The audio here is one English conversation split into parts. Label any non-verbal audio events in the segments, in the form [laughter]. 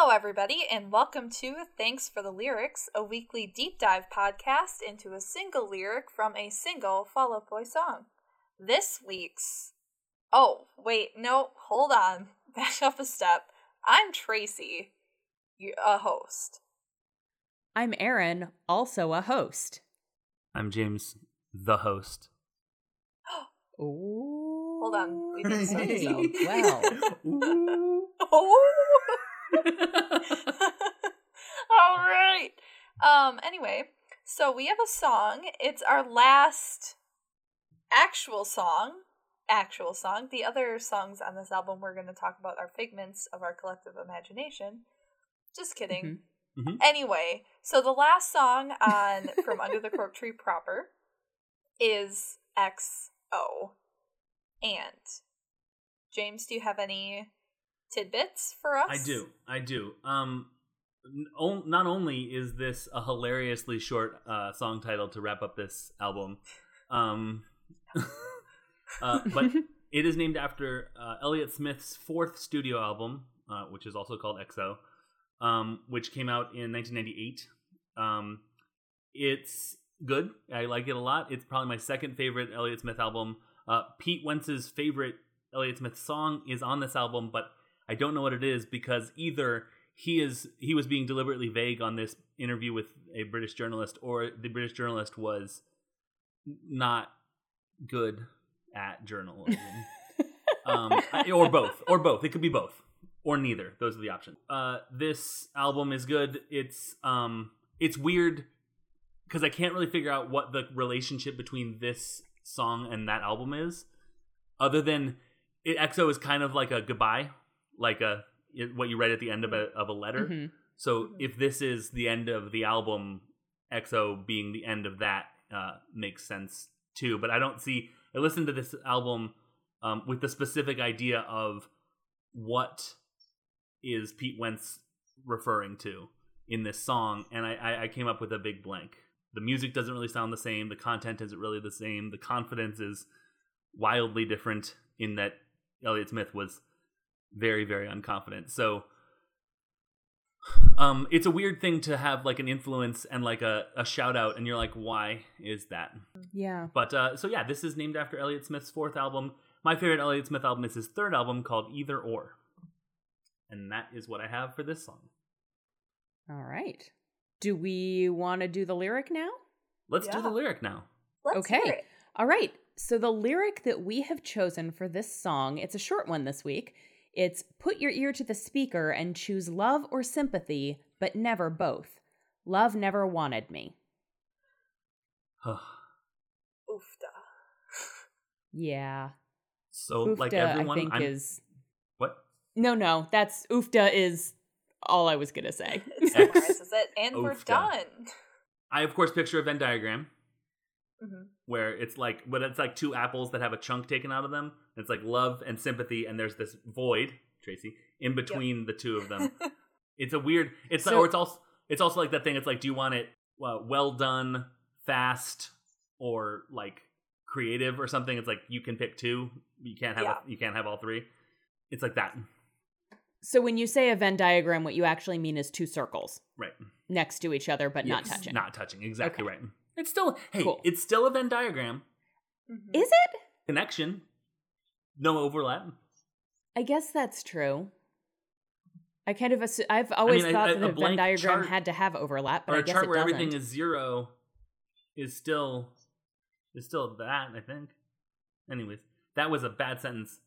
Hello, everybody, and welcome to Thanks for the Lyrics, a weekly deep dive podcast into a single lyric from a single Fall Out Boy song. This week's. Oh, wait, no, hold on. [laughs] Back up a step. I'm Tracy, a host. I'm Aaron, also a host. I'm James, the host. [gasps] Ooh. Hold on. We didn't [laughs] say so. well. [laughs] oh. [laughs] All right. Um. Anyway, so we have a song. It's our last actual song. Actual song. The other songs on this album we're going to talk about are figments of our collective imagination. Just kidding. Mhm. Anyway, so the last song on [laughs] from Under the Cork Tree proper is XO. And James, do you have any tidbits for us? I do. I do. Um, not only is this a hilariously short uh, song title to wrap up this album, um, [laughs] uh, but [laughs] it is named after uh, Elliott Smith's fourth studio album, uh, which is also called XO, um, which came out in 1998. Um, it's good. I like it a lot. It's probably my second favorite Elliott Smith album. Uh, Pete Wentz's favorite Elliott Smith song is on this album, but I don't know what it is because either he is he was being deliberately vague on this interview with a British journalist, or the British journalist was not good at journalism, [laughs] um, or both, or both. It could be both, or neither. Those are the options. Uh, this album is good. It's um, it's weird because I can't really figure out what the relationship between this song and that album is, other than it, XO is kind of like a goodbye, like a what you write at the end of a of a letter. Mhm. So if this is the end of the album, XO being the end of that uh, makes sense too. But I don't see. I listened to this album um, with the specific idea of what is Pete Wentz referring to in this song, and I, I, I came up with a big blank. The music doesn't really sound the same. The content isn't really the same. The confidence is wildly different in that Elliott Smith was very, very unconfident. So um it's a weird thing to have like an influence and like a, a shout out and you're like, why is that? Yeah. But uh so yeah, this is named after Elliott Smith's fourth album. My favorite Elliott Smith album is his third album called Either Or. And that is what I have for this song. All right. Do we want to do the lyric now? Let's do the lyric now. Let's okay. All right. So the lyric that we have chosen for this song, it's a short one this week. It's put your ear to the speaker and choose love or sympathy, but never both. Love never wanted me. [sighs] Oofda. [sighs] Yeah. so Oofda, like everyone I think I'm is what? No, no. That's oofda is all I was going to say. [laughs] It summarizes it, and we're done. I of course picture a Venn diagram hmm where it's like but it's like two apples that have a chunk taken out of them. It's like love and sympathy and there's this void, Tracy, in between the two of them. [laughs] it's a weird it's So- or it's also it's also like that thing it's like do you want it uh, well done fast or like creative or something it's like you can pick two you can't have Yeah. you can't have all three it's like that So when you say a Venn diagram, what you actually mean is two circles right next to each other but not touching. not touching exactly Okay. right it's still hey Cool. it's still a venn diagram Mhm. Is it? connection no overlap I guess that's true. I kind of assu- I've always mean, a- thought a- that a the Venn blank diagram chart- had to have overlap, but or I a guess chart it where doesn't. everything is zero is still is still that i think anyways that was a bad sentence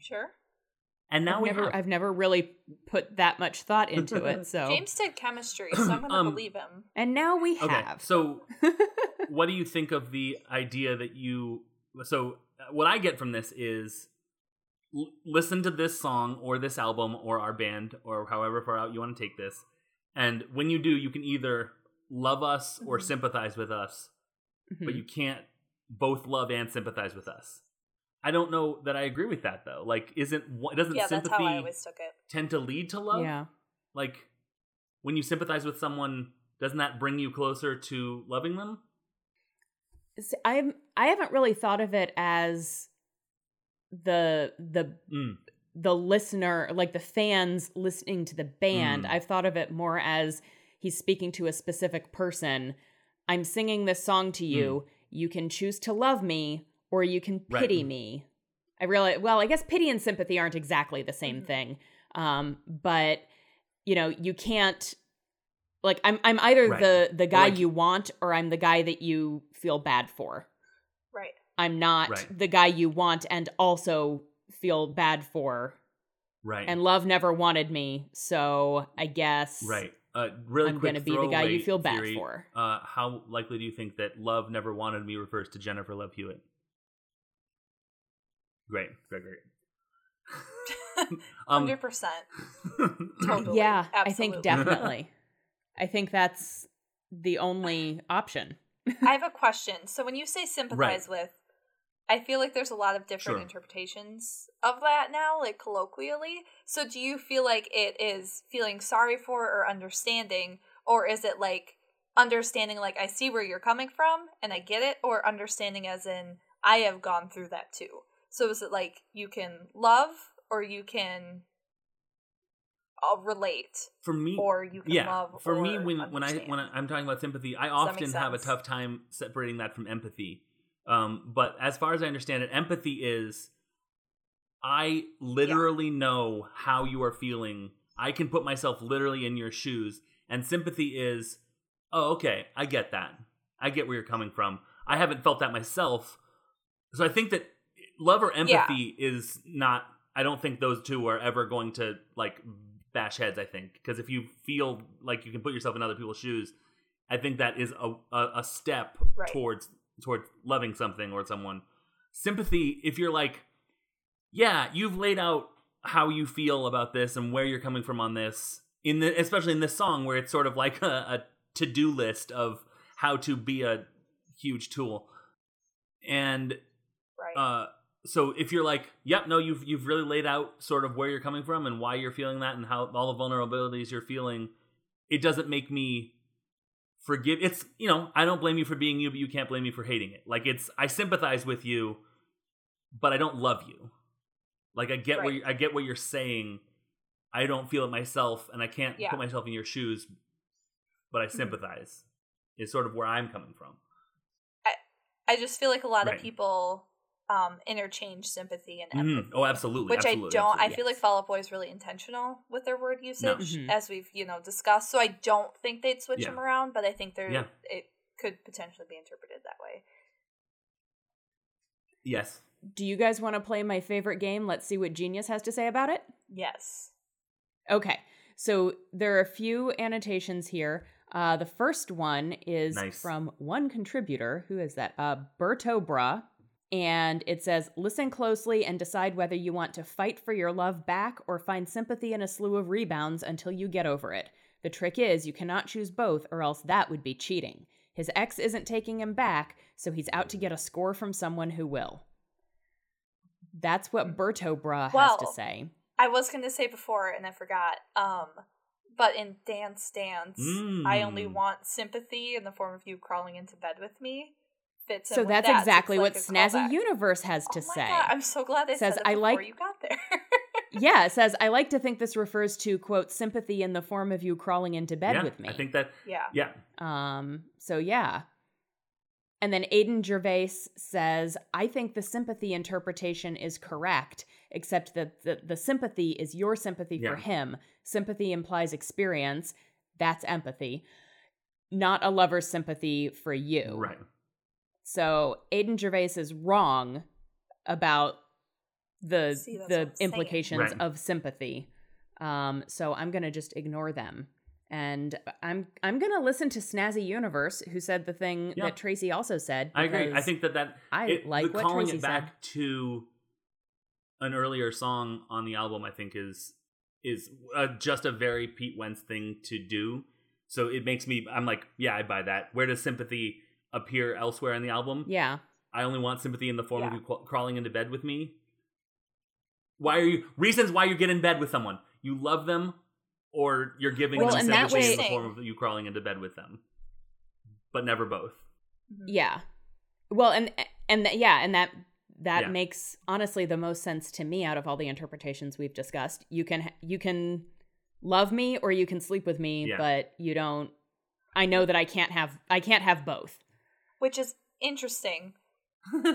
Sure. And now I've we never have I've never really put that much thought into it. [laughs] So James did chemistry, so I'm gonna Um, believe him. and now we okay have. so [laughs] what do you think of the idea that you so uh, what i get from this is l- listen to this song or this album or our band or however far out you want to take this and when you do you can either love us or Mhm. sympathize with us Mhm. but you can't both love and sympathize with us i don't know that i agree with that though like isn't one- doesn't Yeah, that's sympathy how I always took it. tend to lead to love yeah. like when you sympathize with someone doesn't that bring you closer to loving them S- I'm I haven't really thought of it as the the Mm. the listener, like the fans listening to the band. Mm. I've thought of it more as he's speaking to a specific person. I'm singing this song to you. You can choose to love me or you can Right. pity me. I realize, well, I guess pity and sympathy aren't exactly the same Mhm. thing. Um, but you know, you can't like I'm I'm either Right. the the guy like- you want or I'm the guy that you feel bad for. Right. I'm not Right. the guy you want and also feel bad for. Right. And love never wanted me, so I guess right. Uh, really I'm quick gonna be the guy you throwaway feel bad theory. for. Uh, how likely do you think that "Love Never Wanted Me" refers to Jennifer Love Hewitt? Great, great, great. [laughs] um, Hundred percent. [laughs] Totally. Yeah, I think definitely. I think that's the only option. [laughs] I have a question. So when you say sympathize with, I feel like there's a lot of different Sure. interpretations of that now, like colloquially. So do you feel like it is feeling sorry for or understanding, or is it like understanding like I see where you're coming from and I get it, or understanding as in I have gone through that too? So is it like you can love or you can uh, relate for me, or you can yeah, love for or me, when when I when I, I'm talking about sympathy, I that often have a tough time separating that from empathy. Um, but as far as I understand it, empathy is I literally know how you are feeling. I can put myself literally in your shoes. And sympathy is, oh, okay, I get that. I get where you're coming from. I haven't felt that myself. So I think that love or Yeah. empathy is not, I don't think those two are ever going to like bash heads, I think. Because if you feel like you can put yourself in other people's shoes, I think that is a, a, a step Right. towards towards loving something or someone. Sympathy, if you're like, yeah, you've laid out how you feel about this and where you're coming from on this, in the especially in this song where it's sort of like [laughs] a, a to do list of how to be a huge tool, and right. uh, so if you're like, yep, no, you've you've really laid out sort of where you're coming from and why you're feeling that and how all the vulnerabilities you're feeling, it doesn't make me forgive. It's you know, I don't blame you for being you, but you can't blame me for hating it. Like it's I sympathize with you, but I don't love you. Like I get what you, I get what you're saying. I don't feel it myself, and I can't Yeah. put myself in your shoes, but I Mhm. sympathize. Is sort of where I'm coming from. I just feel like a lot Right. of people um interchange sympathy and Mhm. empathy. Oh, absolutely. Which absolutely, I don't. I absolutely. feel like Fall Out Boy is really intentional with their word usage, Mhm. as we've you know discussed. So I don't think they'd switch Yeah. them around, but I think they're Yeah. it could potentially be interpreted that way. yes. Do you guys want to play my favorite game? Let's see what Genius has to say about it. Yes. Okay, so there are a few annotations here. Uh, the first one is Nice. from one contributor. Who is that? Uh, Berto Bra. And it says, listen closely and decide whether you want to fight for your love back or find sympathy in a slew of rebounds until you get over it. The trick is, you cannot choose both, or else that would be cheating. His ex isn't taking him back, so he's out to get a score from someone who will. That's what Berto Bra has to say. I was going to say before and I forgot. Um, but in Dance Dance, I only Mm. want sympathy in the form of you crawling into bed with me. Fits in So with that's that, exactly it's what like a Snazzy callback. Universe has to oh my say. God, I'm so glad they Says, said it "I like- you got there. [laughs] yeah, it says, I like to think this refers to, quote, sympathy in the form of you crawling into bed yeah, with me. I think that yeah. yeah. Um, so yeah. And then Aiden Gervais says, I think the sympathy interpretation is correct, except that the, the sympathy is your sympathy for him. Sympathy implies experience. That's empathy. Not a lover's sympathy for you. Right. So Aiden Gervais is wrong about the See, the implications Right. of sympathy. Um, so I'm gonna just ignore them, and I'm I'm gonna listen to Snazzy Universe, who said the thing Yeah. that Tracy also said. I agree. I think that that I it, like the what calling Tracy it back to an earlier song on the album. I think is is uh, just a very Pete Wentz thing to do. So it makes me. I'm like, yeah, I buy that. Where does sympathy appear elsewhere in the album? Yeah, I only want sympathy in the form of you craw- crawling into bed with me. Why are you reasons why you get in bed with someone? You love them, or you're giving Well, them and that sympathy in the form of you crawling into bed with them, but never both. Mhm. yeah. Well, and and th- yeah, and that that Yeah. makes honestly the most sense to me out of all the interpretations we've discussed. You can you can love me or you can sleep with me, Yeah. but you don't I know that I can't have I can't have both. Which is interesting.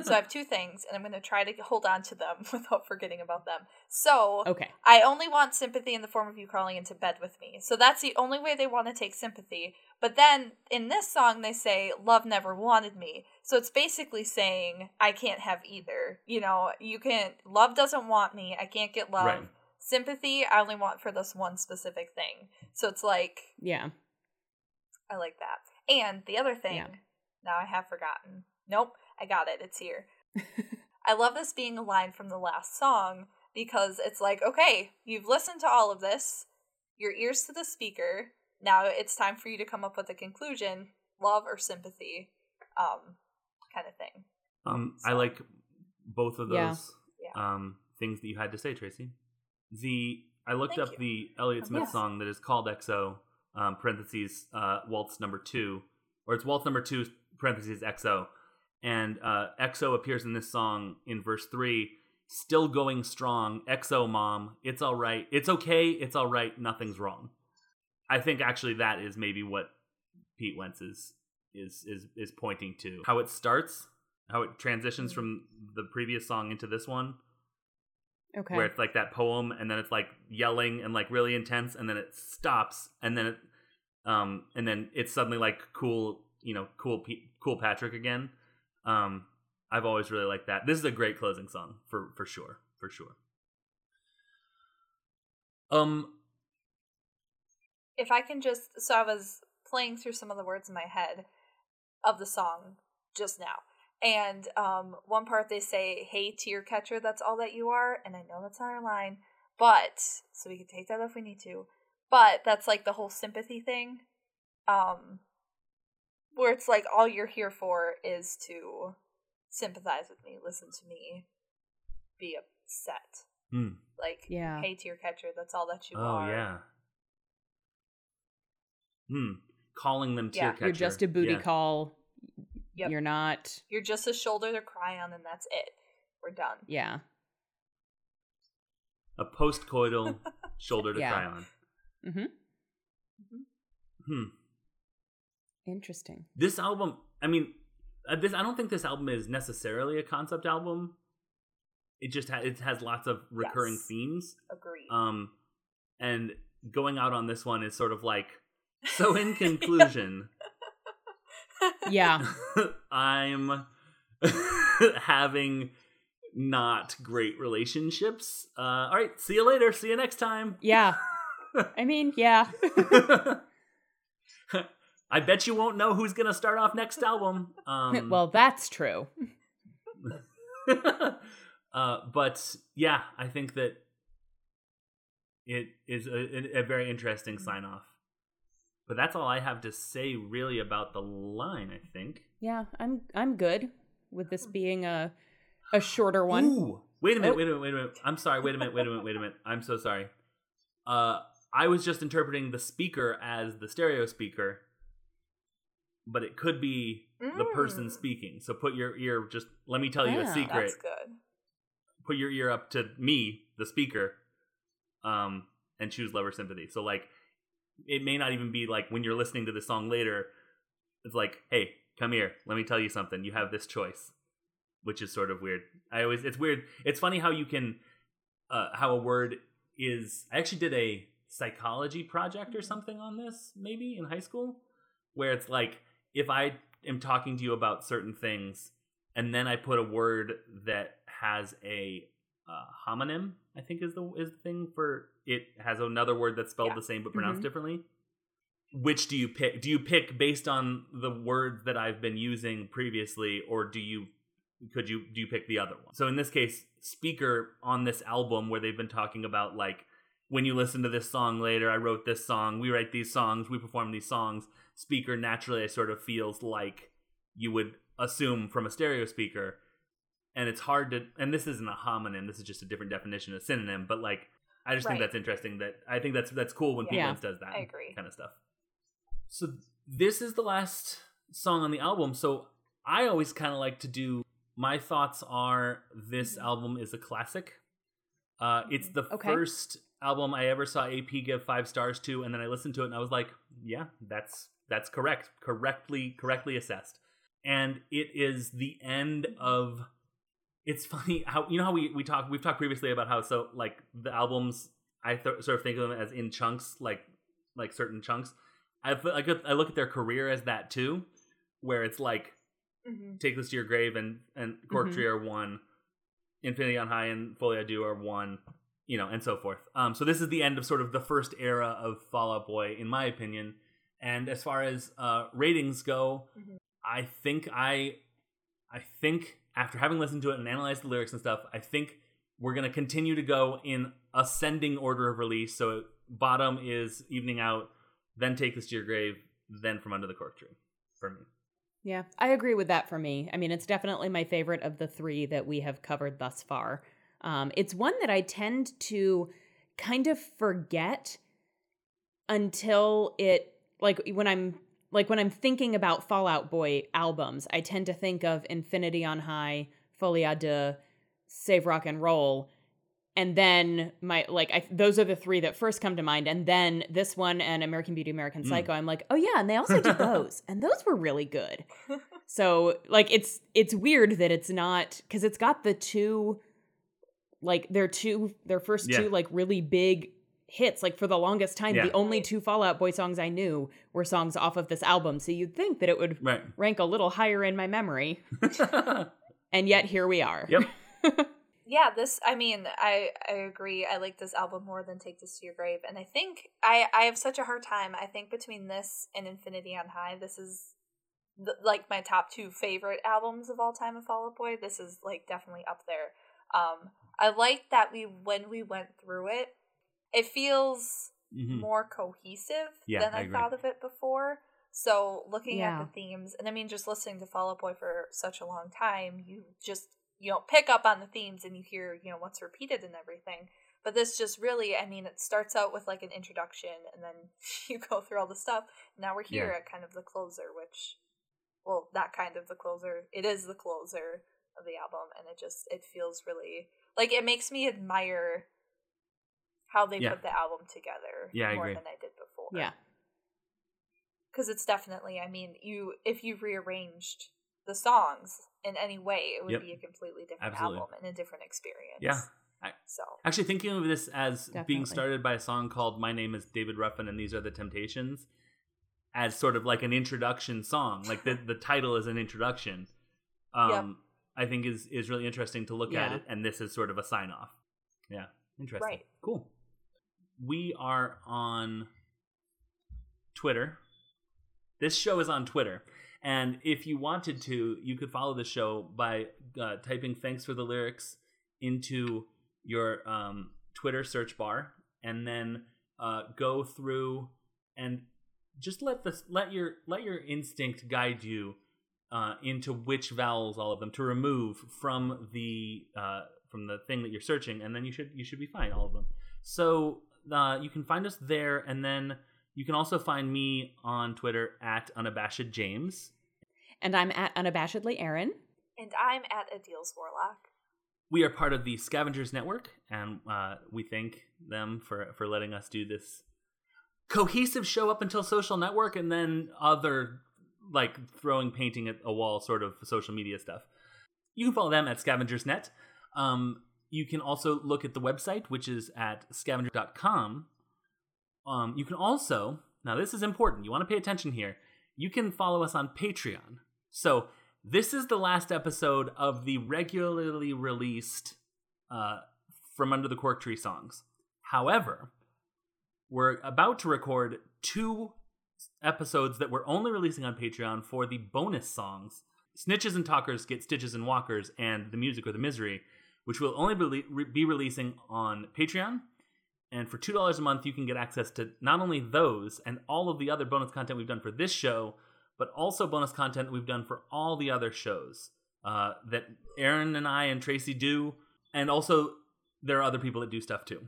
So I [laughs] have two things, and I'm going to try to hold on to them [laughs] without forgetting about them. So Okay. I only want sympathy in the form of you crawling into bed with me. So that's the only way they want to take sympathy. But then in this song, they say, Love never wanted me. So it's basically saying, I can't have either. You know, you can't, love doesn't want me. I can't get love. Right. Sympathy, I only want for this one specific thing. So it's like, Yeah. I like that. And the other thing, Yeah. Now I have forgotten. Nope, I got it. It's here. [laughs] I love this being a line from the last song because it's like, okay, you've listened to all of this, your ears to the speaker. Now it's time for you to come up with a conclusion, love or sympathy, um, kind of thing. Um, I like both of those Yeah. um, things that you had to say, Tracy. The I looked Thank up you. the Elliott Smith Yes. song that is called XO um, parentheses uh, waltz number two, or it's waltz number two parentheses XO, and uh, XO appears in this song in verse three. Still going strong, XO mom. It's all right. It's okay. It's all right. Nothing's wrong. I think actually that is maybe what Pete Wentz is is is is pointing to. How it starts, how it transitions from the previous song into this one, Okay. where it's like that poem, and then it's like yelling and like really intense, and then it stops, and then it, um, and then it's suddenly like cool, you know, cool, Pete, cool Patrick again. Um, I've always really liked that. This is a great closing song for for sure, for sure. Um, If I can just, so I was playing through some of the words in my head of the song just now. And um, one part they say, "Hey, tear catcher, that's all that you are." And I know that's not our line, but so we can take that if we need to. But that's like the whole sympathy thing, um, where it's like all you're here for is to sympathize with me, listen to me, be upset. hmm. Like, Yeah. hey, tear catcher, that's all that you oh are. yeah. Hmm. Calling them tear Yeah. catcher. You're just a booty Yeah. call. Yep. You're not You're just a shoulder to cry on, and that's it. We're done. yeah. A postcoital [laughs] shoulder to Yeah. cry on. Mhm. Hmm. Interesting. this album i mean uh, this i don't think this album is necessarily a concept album it just ha- it has lots of recurring Yes. themes Agreed. um and going out on this one is sort of like [laughs] so in conclusion Yeah. [laughs] i'm [laughs] having not great relationships uh all right see you later see you next time Yeah. I mean, yeah. I bet you won't know who's gonna start off next album um [laughs] well, that's true. [laughs] uh, but yeah, I think that it is a, a very interesting sign off. But that's all I have to say really about the line. I think. Yeah, I'm I'm good with this being a a shorter one. Ooh, wait a minute, Oh. wait a minute, wait a minute. I'm sorry. Wait a minute, wait a minute, wait a minute. I'm so sorry. Uh, I was just interpreting the speaker as the stereo speaker, but it could be the person Mm. speaking. So put your ear. Just let me tell you a secret. That's good. put your ear up to me, the speaker, um, and choose Love or Sympathy. So like, it may not even be like when you're listening to the song later. It's like, hey, come here, let me tell you something. You have this choice, which is sort of weird. I always, it's weird. It's funny how you can, uh, how a word is. I actually did a psychology project or something on this, maybe in high school, where it's like if I am talking to you about certain things and then I put a word that has a uh, homonym. I think is the is the thing for it has another word that's spelled Yeah. the same but pronounced Mhm. differently. Which do you pick? Do you pick based on the words that I've been using previously, or do you could you do you pick the other one? So in this case, speaker on this album where they've been talking about like when you listen to this song later, I wrote this song, we write these songs, we perform these songs. Speaker naturally I sort of feels like you would assume from a stereo speaker and it's hard to and this isn't a homonym this is just a different definition of synonym but like i just think that's interesting that i think that's that's cool when Yeah. Pete Yeah. Does that I agree. kind of stuff so this is the last song on the album so i always kind of like to do my thoughts are this album is a classic. Uh, it's the Okay. first album I ever saw AP give five stars to, and then I listened to it and I was like, yeah, that's that's correct, correctly correctly assessed. And it is the end of. It's [laughs] funny how you know how we we talk we've talked previously about how so like the albums I th- sort of think of them as in chunks like like certain chunks. I I, look at their career as that too, where it's like Mm-hmm. Take This to Your Grave and and Cork Mhm. Tree are one, Infinity on High and Folie à Deux are one, you know, and so forth. Um, so this is the end of sort of the first era of Fall Out Boy, in my opinion. And as far as uh, ratings go, Mhm. I think I, I think after having listened to it and analyzed the lyrics and stuff, I think we're gonna continue to go in ascending order of release. So bottom is Evening Out, then Take This to Your Grave, then From Under the Cork Tree, for me. Yeah, I agree with that for me. I mean, it's definitely my favorite of the three that we have covered thus far. Um, it's one that I tend to kind of forget until it, like when I'm like when I'm thinking about Fall Out Boy albums, I tend to think of Infinity on High, Folie à Deux, Save Rock and Roll, and then my like I, those are the three that first come to mind and then this one and american beauty american Mm. psycho i'm like oh yeah and they also did [laughs] those and those were really good so like it's it's weird that it's not because it's got the two like their two their first Yeah. two like really big hits like for the longest time Yeah. the only Right. two fall out boy songs i knew were songs off of this album so you'd think that it would Right. rank a little higher in my memory [laughs] and yet here we are Yep. [laughs] yeah this i mean i i agree i like this album more than take this to your grave and i think i i have such a hard time i think between this and infinity on high this is the, like my top two favorite albums of all time of fall out boy this is like definitely up there um i like that we when we went through it it feels Mhm. more cohesive Yeah, than I I, thought of it before. So looking Yeah. at the themes, and I mean, just listening to Fall Out Boy for such a long time, you just you know pick up on the themes and you hear you know what's repeated and everything. But this just really, I mean, it starts out with like an introduction, and then [laughs] you go through all the stuff. Now we're here Yeah. at kind of the closer, which, well, not kind of the closer. It is the closer of the album, and it just it feels really like it makes me admire how they Yeah. put the album together Yeah, I more agree. than I did before. yeah because it's definitely. I mean, you if you rearranged the songs in any way, it would Yep. be a completely different Absolutely. album and a different experience. Yeah. So Actually, thinking of this as Definitely. being started by a song called "My Name Is David Ruffin and These Are the Temptations," as sort of like an introduction song, like the the title is an introduction. Um, Yep. I think is is really interesting to look at it, and this is sort of a sign off. Yeah, interesting. Right. Cool. We are on Twitter. This show is on Twitter. And if you wanted to, you could follow the show by uh, typing thanks for the lyrics into your um, Twitter search bar and then uh, go through and just let this let your let your instinct guide you uh, into which vowels all of them to remove from the uh, from the thing that you're searching, and then you should you should be fine all of them. So uh, you can find us there, and then you can also find me on Twitter at unabashed James. and i'm at unabashedly aaron and I'm at Adil's Warlock. We are part of the Scavengers Network, and uh, we thank them for for letting us do this cohesive show up until Social Network, and then other like throwing painting at a wall sort of social media stuff. You can follow them at scavengersnet. Um, you can also look at the website, which is at scavenger.com. Um, you can also now this is important. You want to pay attention here. You can follow us on Patreon. So this is the last episode of the regularly released uh, From Under the Cork Tree songs. However, we're about to record two episodes that we're only releasing on Patreon for the bonus songs. Snitches and Talkers get Stitches and Walkers and The Music or the Misery, which will only be, releasing on Patreon. And for $2 a month, you can get access to not only those and all of the other bonus content we've done for this show, but also bonus content we've done for all the other shows uh, that Aaron and I and Tracy do. And also, there are other people that do stuff too.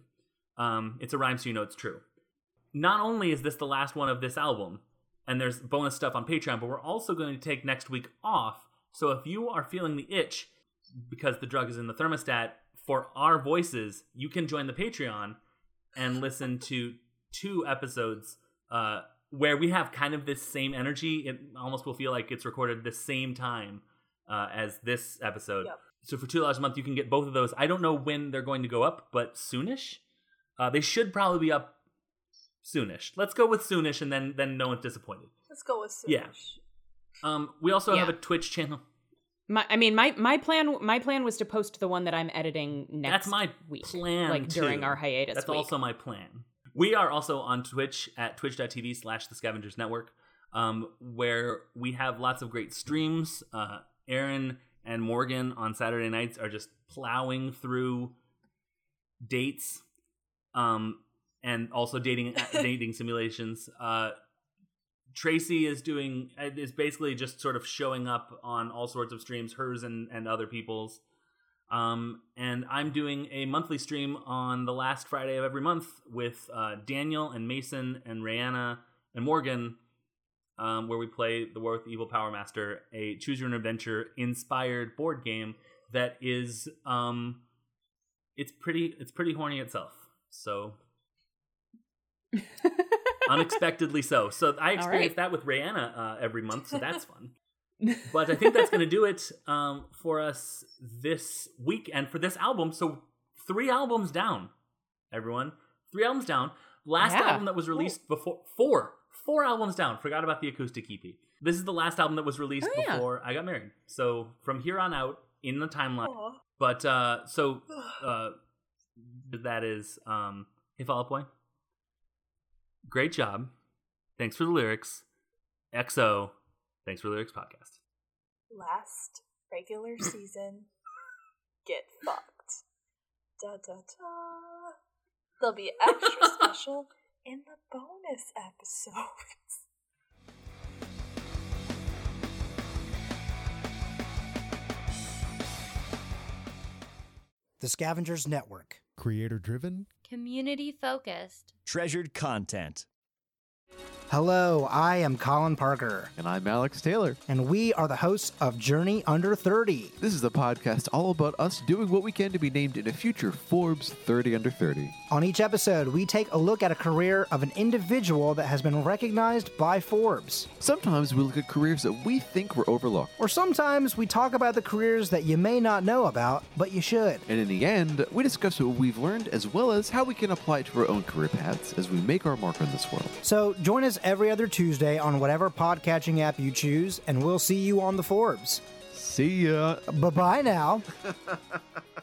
Um, it's a rhyme, so you know it's true. Not only is this the last one of this album, and there's bonus stuff on Patreon, but we're also going to take next week off. So if you are feeling the itch because the drug is in the thermostat, for our voices, you can join the Patreon and listen to two episodes uh, where we have kind of this same energy. It almost will feel like it's recorded the same time uh, as this episode. Yep. So for two dollars a month, you can get both of those. I don't know when they're going to go up, but soonish. Uh, they should probably be up soonish. Let's go with soonish, and then then no one's disappointed. Let's go with Sush. Yeah. Um, we also have a Twitch channel. My, I mean, my my plan my plan was to post the one that I'm editing next. That's my week, plan. like during our hiatus. That's week. also my plan. We are also on Twitch at twitch.tv slash the scavengers network, um, where we have lots of great streams. Uh, Aaron and Morgan on Saturday nights are just plowing through dates um, and also dating [laughs] dating simulations. Uh, Tracy is doing is basically just sort of showing up on all sorts of streams, hers and, and other people's. Um, and I'm doing a monthly stream on the last Friday of every month with uh, Daniel and Mason and Rayanna and Morgan, um, where we play the War with the Evil Power Master, a choose your own adventure inspired board game that is um, it's pretty it's pretty horny itself. So [laughs] unexpectedly so. So I experience right. that with Rayanna uh, every month, so that's fun. [laughs] but I think that's going to do it um, for us this week and for this album. So three albums down, everyone. Three albums down. Last Yeah. album that was released before four, four albums down. Forgot about the acoustic EP. This is the last album that was released Oh, yeah. before I got married. So from here on out in the timeline. Aw. But uh, so [sighs] uh, that is um, hey Fall Out Boy. Great job. Thanks for the lyrics. XO. Thanks for the lyrics podcast. Last regular [clears throat] season. Get fucked. Da da da. They'll be extra [laughs] special in the bonus episodes. The Scavengers Network. Creator driven? Community focused. Treasured content. Hello, I am Colin Parker, And I'm Alex Taylor. and we are the hosts of Journey Under 30. This is a podcast all about us doing what we can to be named in a future Forbes 30 Under 30. On each episode, we take a look at a career of an individual that has been recognized by Forbes. Sometimes we look at careers that we think were overlooked. Or sometimes we talk about the careers that you may not know about, but you should. And in the end, we discuss what we've learned as well as how we can apply it to our own career paths as we make our mark on this world. So join us every other Tuesday on whatever podcatching app you choose, and we'll see you on the Forbes. See ya! Bye bye now. [laughs]